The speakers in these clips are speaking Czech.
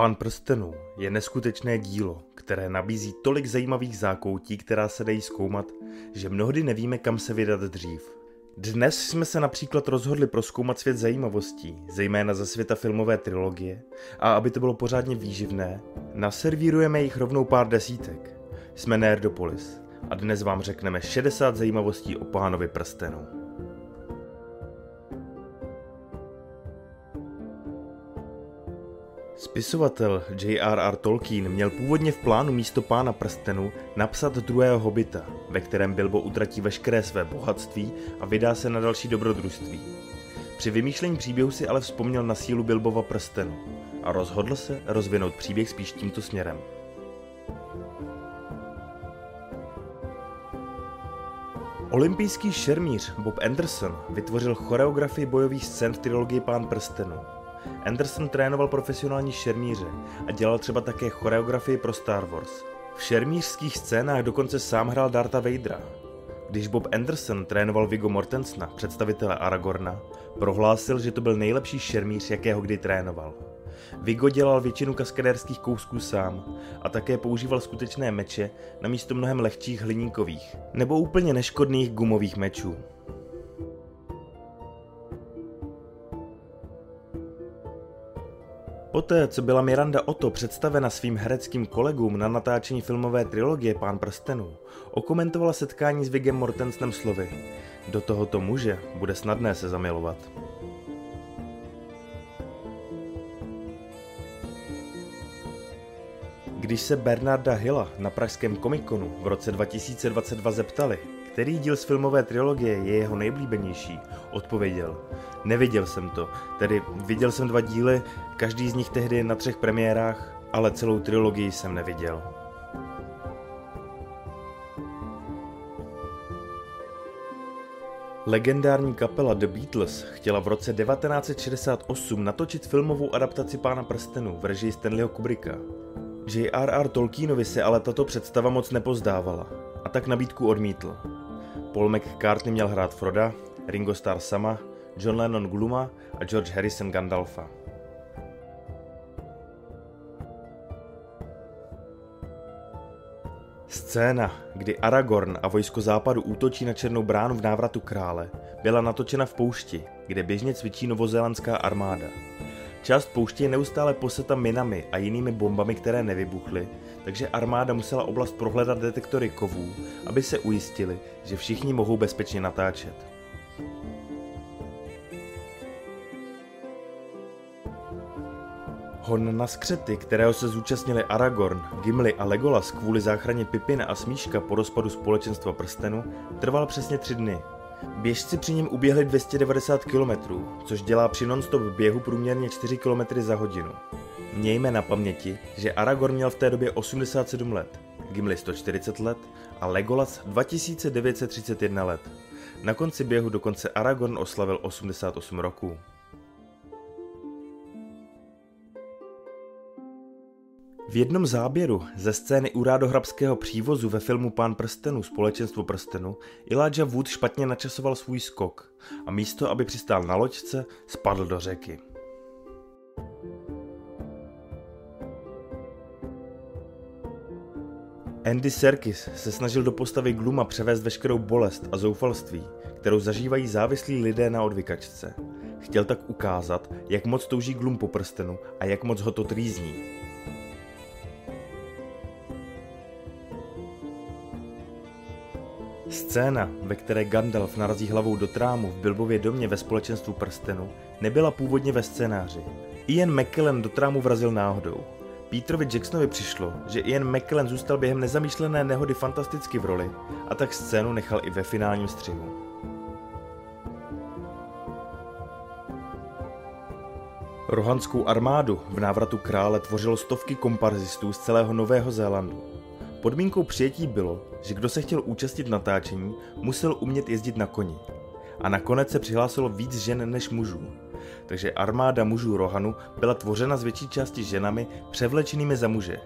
Pán prstenů je neskutečné dílo, které nabízí tolik zajímavých zákoutí, která se dají zkoumat, že mnohdy nevíme, kam se vydat dřív. Dnes jsme se například rozhodli proskoumat svět zajímavostí, zejména ze světa filmové trilogie, a aby to bylo pořádně výživné, naservírujeme jich rovnou pár desítek. Jsme Nerdopolis a dnes vám řekneme 60 zajímavostí o pánovi prstenu. Spisovatel J.R.R. Tolkien měl původně v plánu místo pána prstenu napsat druhého hobita, ve kterém Bilbo utratí veškeré své bohatství a vydá se na další dobrodružství. Při vymýšlení příběhu si ale vzpomněl na sílu Bilbova prstenu a rozhodl se rozvinout příběh spíš tímto směrem. Olympijský šermíř Bob Anderson vytvořil choreografii bojových scén v trilogii Pán prstenu Anderson trénoval profesionální šermíře a dělal třeba také choreografii pro Star Wars. V šermířských scénách dokonce sám hrál Darta Vadera. Když Bob Anderson trénoval Viggo Mortensna, představitele Aragorna, prohlásil, že to byl nejlepší šermíř, jakého kdy trénoval. Viggo dělal většinu kaskadérských kousků sám a také používal skutečné meče na místo mnohem lehčích hliníkových nebo úplně neškodných gumových mečů. Poté, co byla Miranda Otto představena svým hereckým kolegům na natáčení filmové trilogie Pán prstenů, okomentovala setkání s Vigem Mortensnem slovy Do tohoto muže bude snadné se zamilovat. Když se Bernarda Hilla na pražském komikonu v roce 2022 zeptali, který díl z filmové trilogie je jeho nejblíbenější, odpověděl. Neviděl jsem to, tedy viděl jsem dva díly, každý z nich tehdy na třech premiérách, ale celou trilogii jsem neviděl. Legendární kapela The Beatles chtěla v roce 1968 natočit filmovou adaptaci Pána prstenů v režii Stanleyho Kubricka. J.R.R. Tolkienovi se ale tato představa moc nepozdávala a tak nabídku odmítl. Paul McCartney měl hrát Froda, Ringo Starr sama, John Lennon Gluma a George Harrison Gandalfa. Scéna, kdy Aragorn a vojsko západu útočí na Černou bránu v návratu krále, byla natočena v poušti, kde běžně cvičí novozélandská armáda. Část pouště je neustále poseta minami a jinými bombami, které nevybuchly, takže armáda musela oblast prohledat detektory kovů, aby se ujistili, že všichni mohou bezpečně natáčet. Hon na skřety, kterého se zúčastnili Aragorn, Gimli a Legolas kvůli záchraně Pipina a Smíška po rozpadu společenstva prstenu, trval přesně tři dny. Běžci při něm uběhli 290 km, což dělá při non-stop běhu průměrně 4 km za hodinu. Mějme na paměti, že Aragorn měl v té době 87 let, Gimli 140 let a Legolas 2931 let. Na konci běhu dokonce Aragorn oslavil 88 roků. V jednom záběru ze scény u rádohrabského přívozu ve filmu Pán prstenů Společenstvo prstenu Elijah Wood špatně načasoval svůj skok a místo, aby přistál na loďce, spadl do řeky. Andy Serkis se snažil do postavy Gluma převést veškerou bolest a zoufalství, kterou zažívají závislí lidé na odvykačce. Chtěl tak ukázat, jak moc touží Glum po prstenu a jak moc ho to trýzní. Scéna, ve které Gandalf narazí hlavou do trámu v Bilbově domě ve společenstvu prstenu, nebyla původně ve scénáři. Ian McKellen do trámu vrazil náhodou. Peterovi Jacksonovi přišlo, že Ian McKellen zůstal během nezamýšlené nehody fantasticky v roli a tak scénu nechal i ve finálním střihu. Rohanskou armádu v návratu krále tvořilo stovky komparzistů z celého Nového Zélandu. Podmínkou přijetí bylo, že kdo se chtěl účastnit natáčení, musel umět jezdit na koni. A nakonec se přihlásilo víc žen než mužů. Takže armáda mužů Rohanu byla tvořena z větší části ženami převlečenými za muže.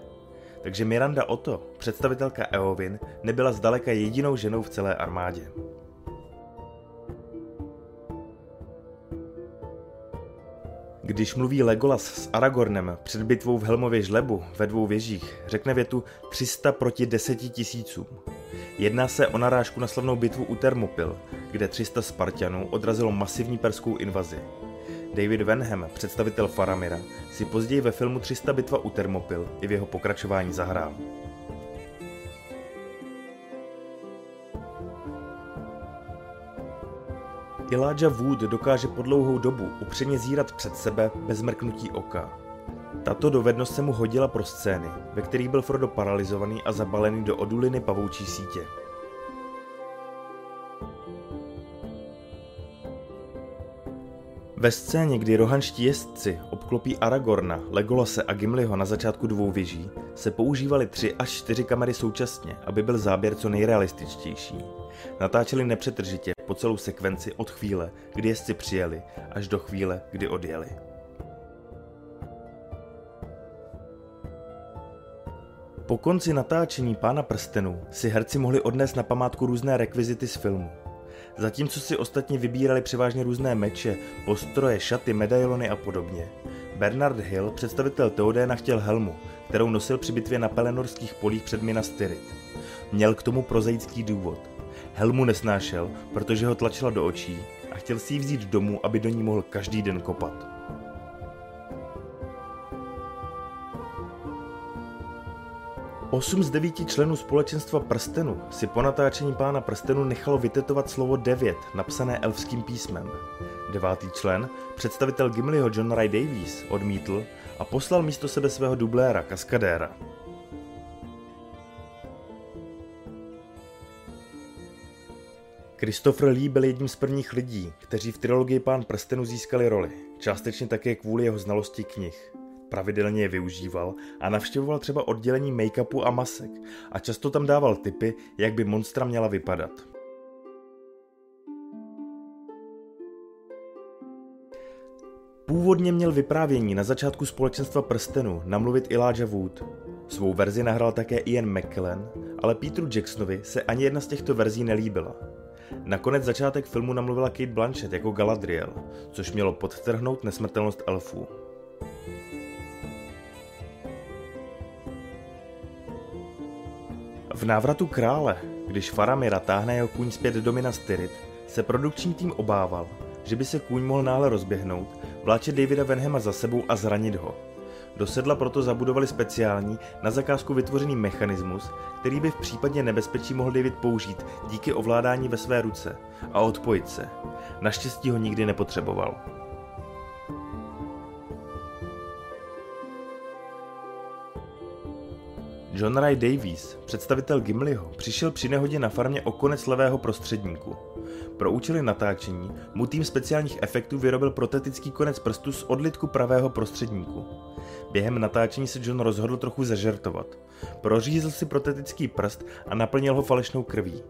Takže Miranda Otto, představitelka Eowyn, nebyla zdaleka jedinou ženou v celé armádě. Když mluví Legolas s Aragornem před bitvou v Helmově žlebu ve dvou věžích, řekne větu 300 proti 10 tisícům. Jedná se o narážku na slavnou bitvu u Thermopyl, kde 300 Spartanů odrazilo masivní perskou invazi. David Venham, představitel Faramira, si později ve filmu 300 bitva u Thermopyl i v jeho pokračování zahrál. Elijah Wood dokáže po dlouhou dobu upřeně zírat před sebe bez mrknutí oka. Tato dovednost se mu hodila pro scény, ve kterých byl Frodo paralizovaný a zabalený do oduliny pavoučí sítě. Ve scéně, kdy rohanští jezdci obklopí Aragorna, Legolase a Gimliho na začátku dvou věží, se používaly tři až čtyři kamery současně, aby byl záběr co nejrealističtější. Natáčeli nepřetržitě po celou sekvenci od chvíle, kdy jezdci přijeli, až do chvíle, kdy odjeli. Po konci natáčení Pána prstenů si herci mohli odnést na památku různé rekvizity z filmu. Zatímco si ostatní vybírali převážně různé meče, postroje, šaty, medailony a podobně. Bernard Hill, představitel Teodéna, chtěl helmu, kterou nosil při bitvě na pelenorských polích před Minas Tirith. Měl k tomu prozaický důvod. Helmu nesnášel, protože ho tlačila do očí a chtěl si ji vzít domů, aby do ní mohl každý den kopat. Osm z devíti členů společenstva prstenu si po natáčení pána prstenu nechalo vytetovat slovo 9, napsané elfským písmem. Devátý člen, představitel Gimliho John Ray Davies, odmítl a poslal místo sebe svého dubléra, kaskadéra. Christopher Lee byl jedním z prvních lidí, kteří v trilogii Pán prstenu získali roli, částečně také kvůli jeho znalosti knih. Pravidelně je využíval a navštěvoval třeba oddělení make-upu a masek a často tam dával tipy, jak by monstra měla vypadat. Původně měl vyprávění na začátku společenstva prstenu namluvit Elijah Wood. Svou verzi nahrál také Ian McKellen, ale Peteru Jacksonovi se ani jedna z těchto verzí nelíbila. Nakonec začátek filmu namluvila Kate Blanchett jako Galadriel, což mělo podtrhnout nesmrtelnost elfů. V návratu krále, když Faramira táhne jeho kůň zpět do Minas Tirith, se produkční tým obával, že by se kůň mohl náhle rozběhnout, vláče Davida Venhema za sebou a zranit ho. Do sedla proto zabudovali speciální, na zakázku vytvořený mechanismus, který by v případě nebezpečí mohl David použít díky ovládání ve své ruce a odpojit se. Naštěstí ho nikdy nepotřeboval. John Ray Davies, představitel Gimliho, přišel při nehodě na farmě o konec levého prostředníku. Pro účely natáčení mu tým speciálních efektů vyrobil protetický konec prstu z odlitku pravého prostředníku. Během natáčení se John rozhodl trochu zažertovat. Prořízl si protetický prst a naplnil ho falešnou krví.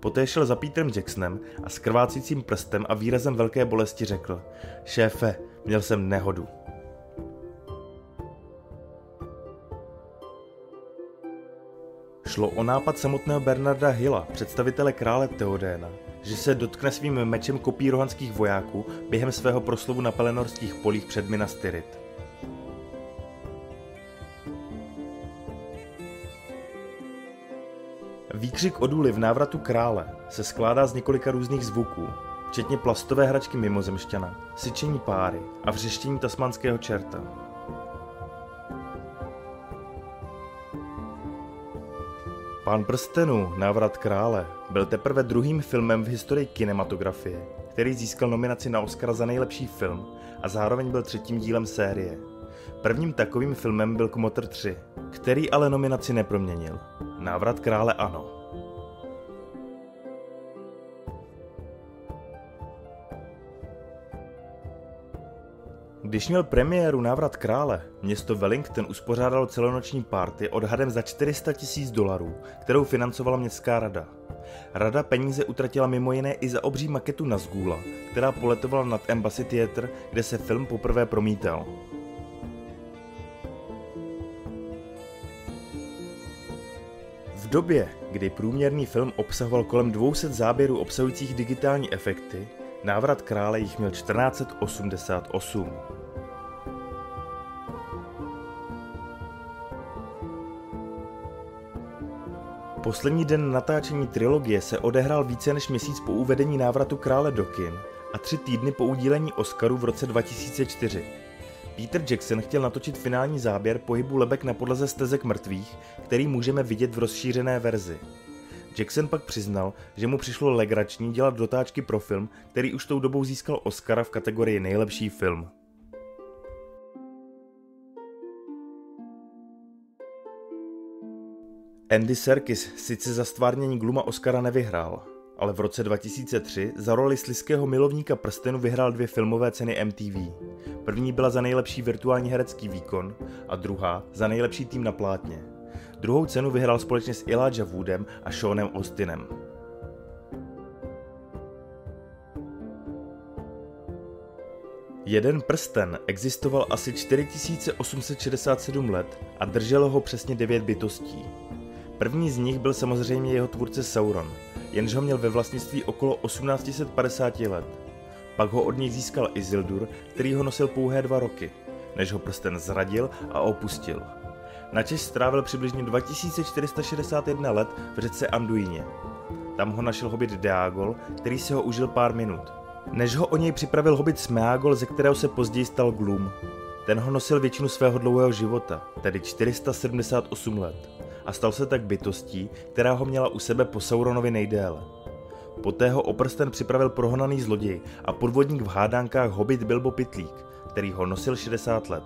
Poté šel za Peterem Jacksonem a s krvácícím prstem a výrazem velké bolesti řekl Šéfe, měl jsem nehodu. Šlo o nápad samotného Bernarda Hilla, představitele krále Teodéna, že se dotkne svým mečem kopí rohanských vojáků během svého proslovu na pelenorských polích před Minas Tirith. Výkřik Oduly v návratu krále se skládá z několika různých zvuků, včetně plastové hračky mimozemšťana, syčení páry a vřeštění tasmanského čerta. Pán prstenů, návrat krále, byl teprve druhým filmem v historii kinematografie, který získal nominaci na Oscara za nejlepší film a zároveň byl třetím dílem série. Prvním takovým filmem byl Kmotr 3, který ale nominaci neproměnil. Návrat krále ano. Když měl premiéru Návrat krále, město Wellington uspořádalo celonoční party odhadem za 400 tisíc dolarů, kterou financovala městská rada. Rada peníze utratila mimo jiné i za obří maketu Nazgula, která poletovala nad Embassy Theatre, kde se film poprvé promítal. V době, kdy průměrný film obsahoval kolem 200 záběrů obsahujících digitální efekty, návrat krále jich měl 1488. Poslední den natáčení trilogie se odehrál více než měsíc po uvedení návratu krále do kin a tři týdny po udílení Oscaru v roce 2004. Peter Jackson chtěl natočit finální záběr pohybu lebek na podlaze stezek mrtvých, který můžeme vidět v rozšířené verzi. Jackson pak přiznal, že mu přišlo legrační dělat dotáčky pro film, který už tou dobou získal Oscara v kategorii nejlepší film. Andy Serkis sice za stvárnění Gluma Oscara nevyhrál, ale v roce 2003 za roli sliského milovníka prstenu vyhrál dvě filmové ceny MTV. První byla za nejlepší virtuální herecký výkon a druhá za nejlepší tým na plátně. Druhou cenu vyhrál společně s Elijah Woodem a Seanem Austinem. Jeden prsten existoval asi 4867 let a drželo ho přesně 9 bytostí. První z nich byl samozřejmě jeho tvůrce Sauron, jenž ho měl ve vlastnictví okolo 1850 let. Pak ho od něj získal Isildur, který ho nosil pouhé dva roky, než ho prsten zradil a opustil. Na Češ strávil přibližně 2461 let v řece Anduině. Tam ho našel hobit Deagol, který si ho užil pár minut. Než ho o něj připravil hobit Smeagol, ze kterého se později stal Gloom. Ten ho nosil většinu svého dlouhého života, tedy 478 let a stal se tak bytostí, která ho měla u sebe po Sauronovi nejdéle. Poté ho o prsten připravil prohonaný zloděj a podvodník v hádánkách Hobbit Bilbo Pitlík, který ho nosil 60 let.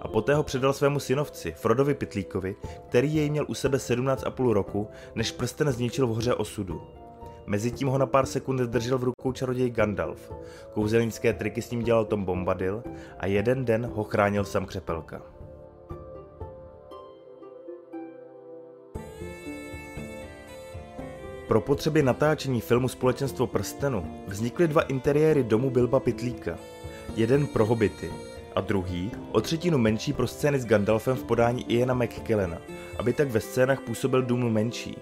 A poté ho předal svému synovci, Frodovi Pitlíkovi, který jej měl u sebe 17,5 roku, než prsten zničil v hoře osudu. Mezitím ho na pár sekund držel v rukou čaroděj Gandalf. Kouzelnické triky s ním dělal Tom Bombadil a jeden den ho chránil sam Křepelka. Pro potřeby natáčení filmu Společenstvo prstenu vznikly dva interiéry domu Bilba Pitlíka. Jeden pro hobity a druhý, o třetinu menší pro scény s Gandalfem v podání Iana McKellena, aby tak ve scénách působil dům menší.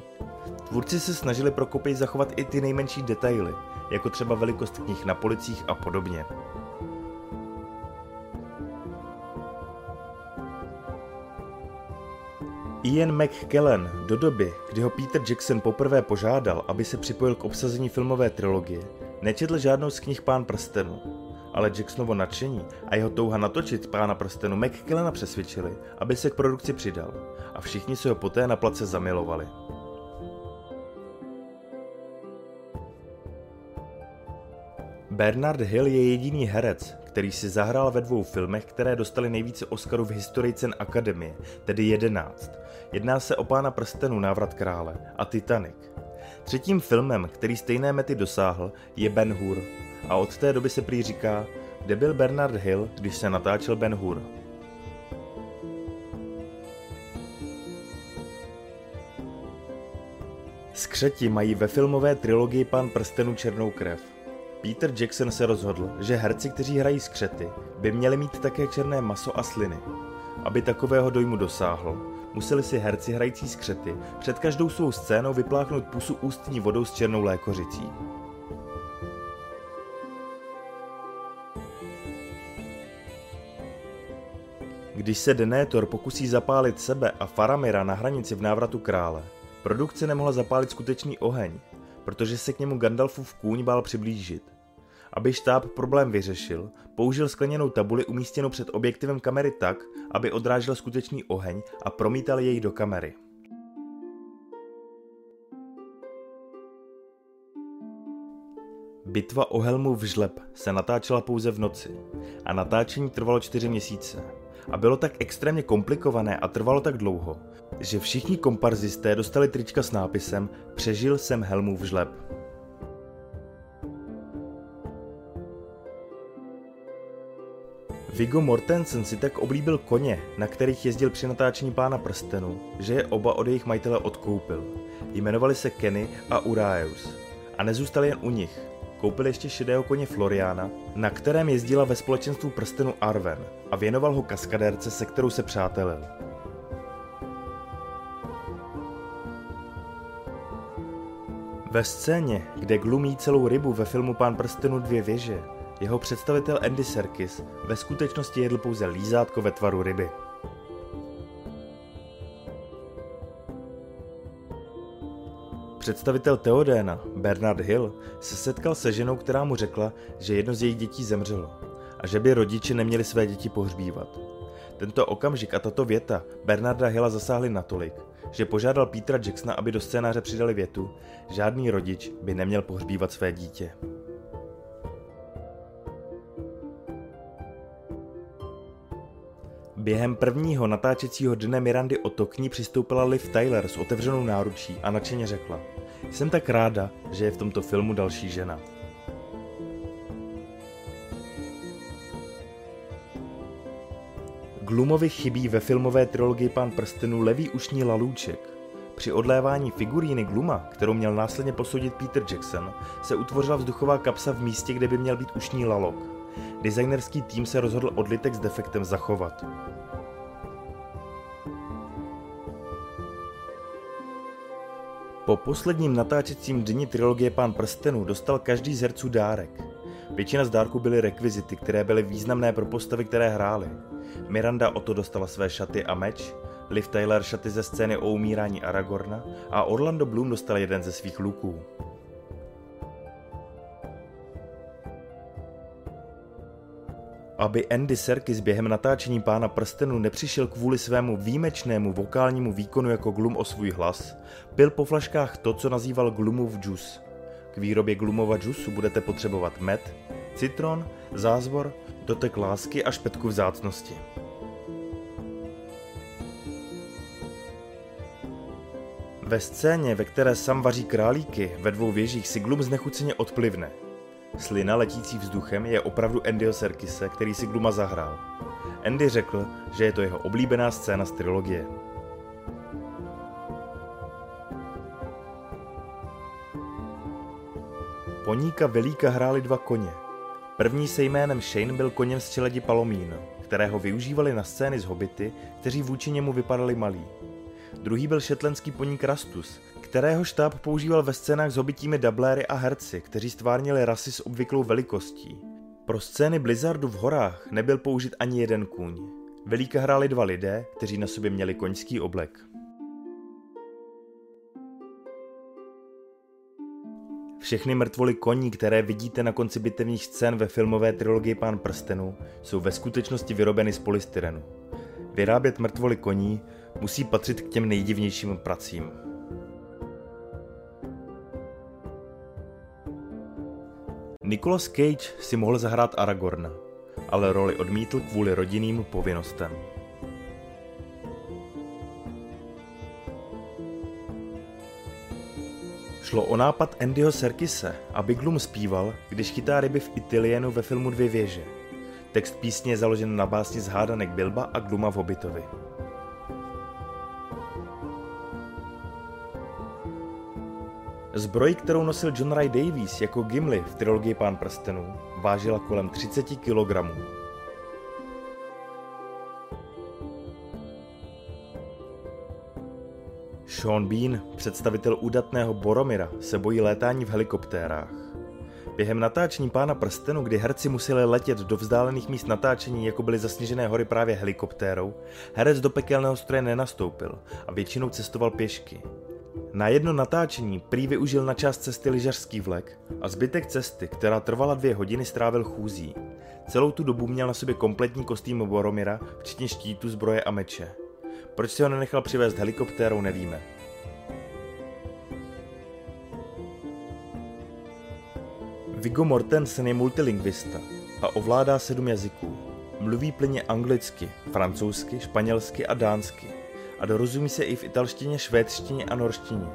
Tvůrci se snažili pro kopii zachovat i ty nejmenší detaily, jako třeba velikost knih na policích a podobně. Ian McKellen do doby, kdy ho Peter Jackson poprvé požádal, aby se připojil k obsazení filmové trilogie, nečetl žádnou z knih Pán prstenu. Ale Jacksonovo nadšení a jeho touha natočit Pána prstenu McKellena přesvědčili, aby se k produkci přidal a všichni se ho poté na place zamilovali. Bernard Hill je jediný herec, který si zahrál ve dvou filmech, které dostali nejvíce Oscarů v historii cen Akademie, tedy 11. Jedná se o Pána prstenu Návrat krále a Titanic. Třetím filmem, který stejné mety dosáhl, je Ben Hur. A od té doby se prý říká, kde byl Bernard Hill, když se natáčel Ben Hur. Skřeti mají ve filmové trilogii Pán prstenu černou krev. Peter Jackson se rozhodl, že herci, kteří hrají skřety, by měli mít také černé maso a sliny. Aby takového dojmu dosáhl, museli si herci hrající skřety před každou svou scénou vypláchnout pusu ústní vodou s černou lékořicí. Když se Denétor pokusí zapálit sebe a Faramira na hranici v návratu krále, produkce nemohla zapálit skutečný oheň, protože se k němu Gandalfův kůň bál přiblížit. Aby štáb problém vyřešil, použil skleněnou tabuli umístěnou před objektivem kamery tak, aby odrážel skutečný oheň a promítal jej do kamery. Bitva o Helmu v žleb se natáčela pouze v noci a natáčení trvalo čtyři měsíce. A bylo tak extrémně komplikované a trvalo tak dlouho, že všichni komparzisté dostali trička s nápisem Přežil jsem Helmův žleb. Viggo Mortensen si tak oblíbil koně, na kterých jezdil při natáčení Pána prstenu, že je oba od jejich majitele odkoupil. Jmenovali se Kenny a Uraeus. A nezůstali jen u nich. Koupil ještě šedého koně Floriana, na kterém jezdila ve společenstvu prstenu Arven a věnoval ho kaskadérce, se kterou se přátelil. Ve scéně, kde glumí celou rybu ve filmu Pán prstenu dvě věže, jeho představitel Andy Serkis ve skutečnosti jedl pouze lízátko ve tvaru ryby. Představitel Theodéna, Bernard Hill, se setkal se ženou, která mu řekla, že jedno z jejich dětí zemřelo a že by rodiče neměli své děti pohřbívat. Tento okamžik a tato věta Bernarda Hilla zasáhly natolik, že požádal Petra Jacksona, aby do scénáře přidali větu, žádný rodič by neměl pohřbívat své dítě. Během prvního natáčecího dne Mirandy o to k ní přistoupila Liv Tyler s otevřenou náručí a nadšeně řekla Jsem tak ráda, že je v tomto filmu další žena. Glumovi chybí ve filmové trilogii Pán prstenů levý ušní lalůček. Při odlévání figuríny Gluma, kterou měl následně posoudit Peter Jackson, se utvořila vzduchová kapsa v místě, kde by měl být ušní lalok. Designerský tým se rozhodl odlitek s defektem zachovat. Po posledním natáčecím dni trilogie Pán prstenů dostal každý z herců dárek. Většina z dárků byly rekvizity, které byly významné pro postavy, které hrály. Miranda o to dostala své šaty a meč, Liv Tyler šaty ze scény o umírání Aragorna a Orlando Bloom dostal jeden ze svých luků. Aby Andy Serkis během natáčení Pána prstenu nepřišel kvůli svému výjimečnému vokálnímu výkonu jako Glum o svůj hlas, pil po flaškách to, co nazýval Glumův džus. K výrobě Glumova džusu budete potřebovat med, citron, zázvor, dotek lásky a špetku vzácnosti. Ve scéně, ve které sam vaří králíky, ve dvou věžích si Glum znechuceně odplivne. Slina letící vzduchem je opravdu Andyho Serkise, který si Gluma zahrál. Andy řekl, že je to jeho oblíbená scéna z trilogie. Poníka Velíka hráli dva koně. První se jménem Shane byl koněm z čeledi Palomín, kterého využívali na scény z hobity, kteří vůči němu vypadali malí. Druhý byl šetlenský poník Rastus, kterého štáb používal ve scénách s hobitími dubléry a herci, kteří stvárnili rasy s obvyklou velikostí. Pro scény Blizzardu v horách nebyl použit ani jeden kůň. Velíka hráli dva lidé, kteří na sobě měli koňský oblek. Všechny mrtvoly koní, které vidíte na konci bitevních scén ve filmové trilogii Pán prstenů, jsou ve skutečnosti vyrobeny z polystyrenu. Vyrábět mrtvoly koní musí patřit k těm nejdivnějším pracím. Nicolas Cage si mohl zahrát Aragorna, ale roli odmítl kvůli rodinným povinnostem. Šlo o nápad Andyho Serkise, aby Glum zpíval, když chytá ryby v Itilienu ve filmu Dvě věže. Text písně je založen na básni z hádanek Bilba a Gluma v Hobbitovi. Zbroj, kterou nosil John Ray Davies jako Gimli v trilogii Pán prstenů, vážila kolem 30 kg. Sean Bean, představitel údatného Boromira, se bojí létání v helikoptérách. Během natáčení Pána prstenu, kdy herci museli letět do vzdálených míst natáčení, jako byly zasněžené hory právě helikoptérou, herec do pekelného stroje nenastoupil a většinou cestoval pěšky. Na jedno natáčení prý využil na část cesty lyžařský vlek a zbytek cesty, která trvala dvě hodiny, strávil chůzí. Celou tu dobu měl na sobě kompletní kostým Boromira, včetně štítu, zbroje a meče. Proč si ho nenechal přivést helikoptérou, nevíme. Viggo Mortensen je multilingvista a ovládá sedm jazyků. Mluví plně anglicky, francouzsky, španělsky a dánsky a dorozumí se i v italštině, švédštině a norštině.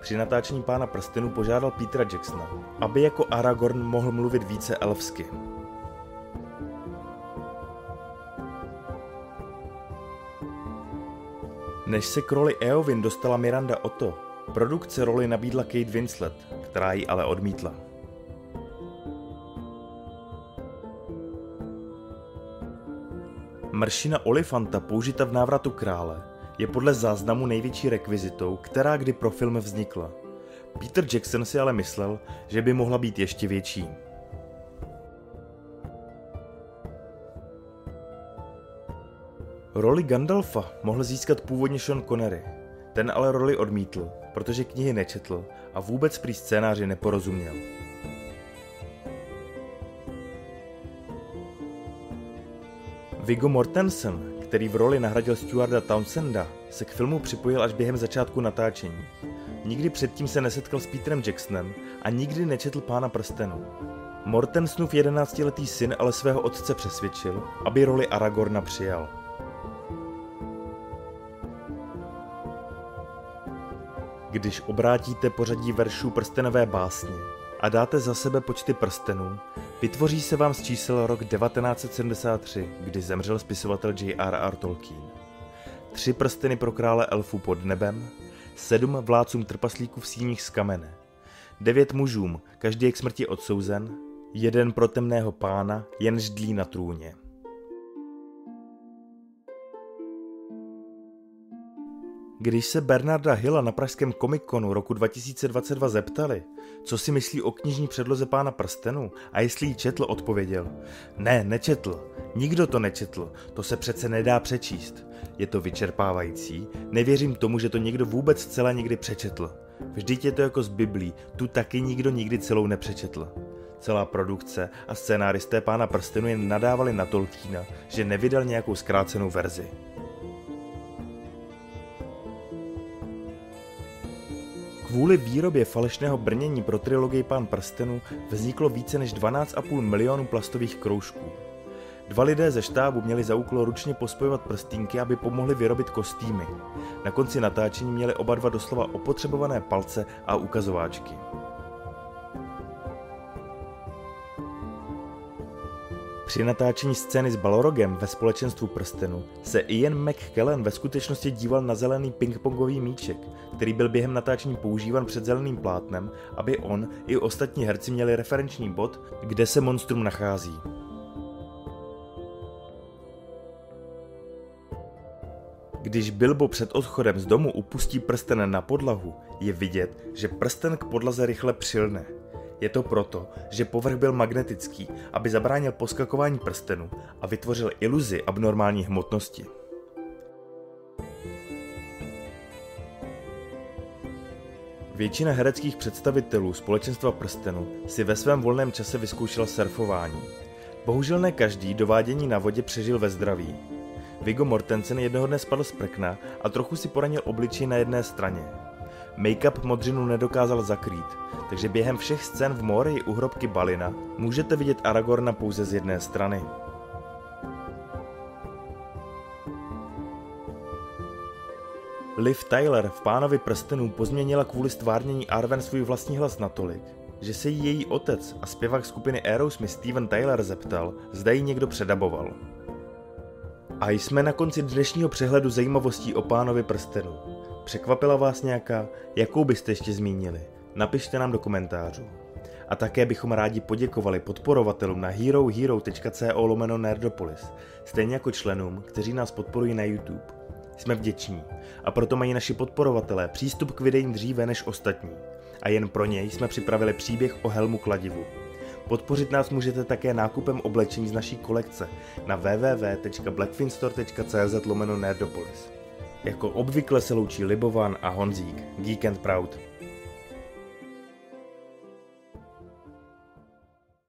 Při natáčení Pána prstenů požádal Petra Jacksona, aby jako Aragorn mohl mluvit více elfsky. Než se k roli Eowyn dostala Miranda Otto, produkce roli nabídla Kate Winslet, která ji ale odmítla. Mršina olifanta použita v návratu krále je podle záznamu největší rekvizitou, která kdy pro film vznikla. Peter Jackson si ale myslel, že by mohla být ještě větší. Roli Gandalfa mohl získat původně Sean Connery. Ten ale roli odmítl, protože knihy nečetl a vůbec prý scénáři neporozuměl. Viggo Mortensen, který v roli nahradil Stuarda Townsenda, se k filmu připojil až během začátku natáčení. Nikdy předtím se nesetkal s Peterem Jacksonem a nikdy nečetl Pána prstenů. Mortensenův 11-letý syn ale svého otce přesvědčil, aby roli Aragorna přijal. Když obrátíte pořadí veršů prstenové básně a dáte za sebe počty prstenů, vytvoří se vám z čísel rok 1973, kdy zemřel spisovatel J.R.R. Tolkien. Tři prsteny pro krále elfů pod nebem, sedm vládcům trpaslíků v síních z kamene, devět mužům, každý je k smrti odsouzen, jeden pro temného pána, jen ždlí na trůně. Když se Bernarda Hilla na pražském Comic-Conu roku 2022 zeptali, co si myslí o knižní předloze pána prstenu a jestli ji četl, odpověděl. Ne, nečetl. Nikdo to nečetl. To se přece nedá přečíst. Je to vyčerpávající. Nevěřím tomu, že to někdo vůbec celé někdy přečetl. Vždyť je to jako z Biblí, tu taky nikdo nikdy celou nepřečetl. Celá produkce a scénáristé pána prstenu jen nadávali na Tolkiena, že nevydal nějakou zkrácenou verzi. Kvůli výrobě falešného brnění pro trilogii Pán prstenů vzniklo více než 12,5 milionů plastových kroužků. Dva lidé ze štábu měli za úkol ručně pospojovat prstínky, aby pomohli vyrobit kostýmy. Na konci natáčení měli oba dva doslova opotřebované palce a ukazováčky. Při natáčení scény s Balorogem ve společenstvu prstenu se Ian McKellen ve skutečnosti díval na zelený pingpongový míček, který byl během natáčení používan před zeleným plátnem, aby on i ostatní herci měli referenční bod, kde se monstrum nachází. Když Bilbo před odchodem z domu upustí prsten na podlahu, je vidět, že prsten k podlaze rychle přilne. Je to proto, že povrch byl magnetický, aby zabránil poskakování prstenu a vytvořil iluzi abnormální hmotnosti. Většina hereckých představitelů společenstva prstenu si ve svém volném čase vyzkoušela surfování. Bohužel ne každý dovádění na vodě přežil ve zdraví. Viggo Mortensen jednoho dne spadl z prkna a trochu si poranil obličej na jedné straně. Make-up modřinu nedokázal zakrýt, takže během všech scén v mori u hrobky Balina můžete vidět Aragorna pouze z jedné strany. Liv Tyler v Pánovi prstenů pozměnila kvůli stvárnění Arwen svůj vlastní hlas natolik, že se jí její otec a zpěvák skupiny Aerosmith Steven Tyler zeptal, zda ji někdo předaboval. A jsme na konci dnešního přehledu zajímavostí o Pánovi prstenu. Překvapila vás nějaká? Jakou byste ještě zmínili? Napište nám do komentářů. A také bychom rádi poděkovali podporovatelům na herohero.co lomeno Nerdopolis, stejně jako členům, kteří nás podporují na YouTube. Jsme vděční a proto mají naši podporovatelé přístup k videím dříve než ostatní. A jen pro něj jsme připravili příběh o Helmu Kladivu. Podpořit nás můžete také nákupem oblečení z naší kolekce na www.blackfinstore.cz lomeno Nerdopolis. Jako obvykle se loučí Libovan a Honzík, Geek and Proud.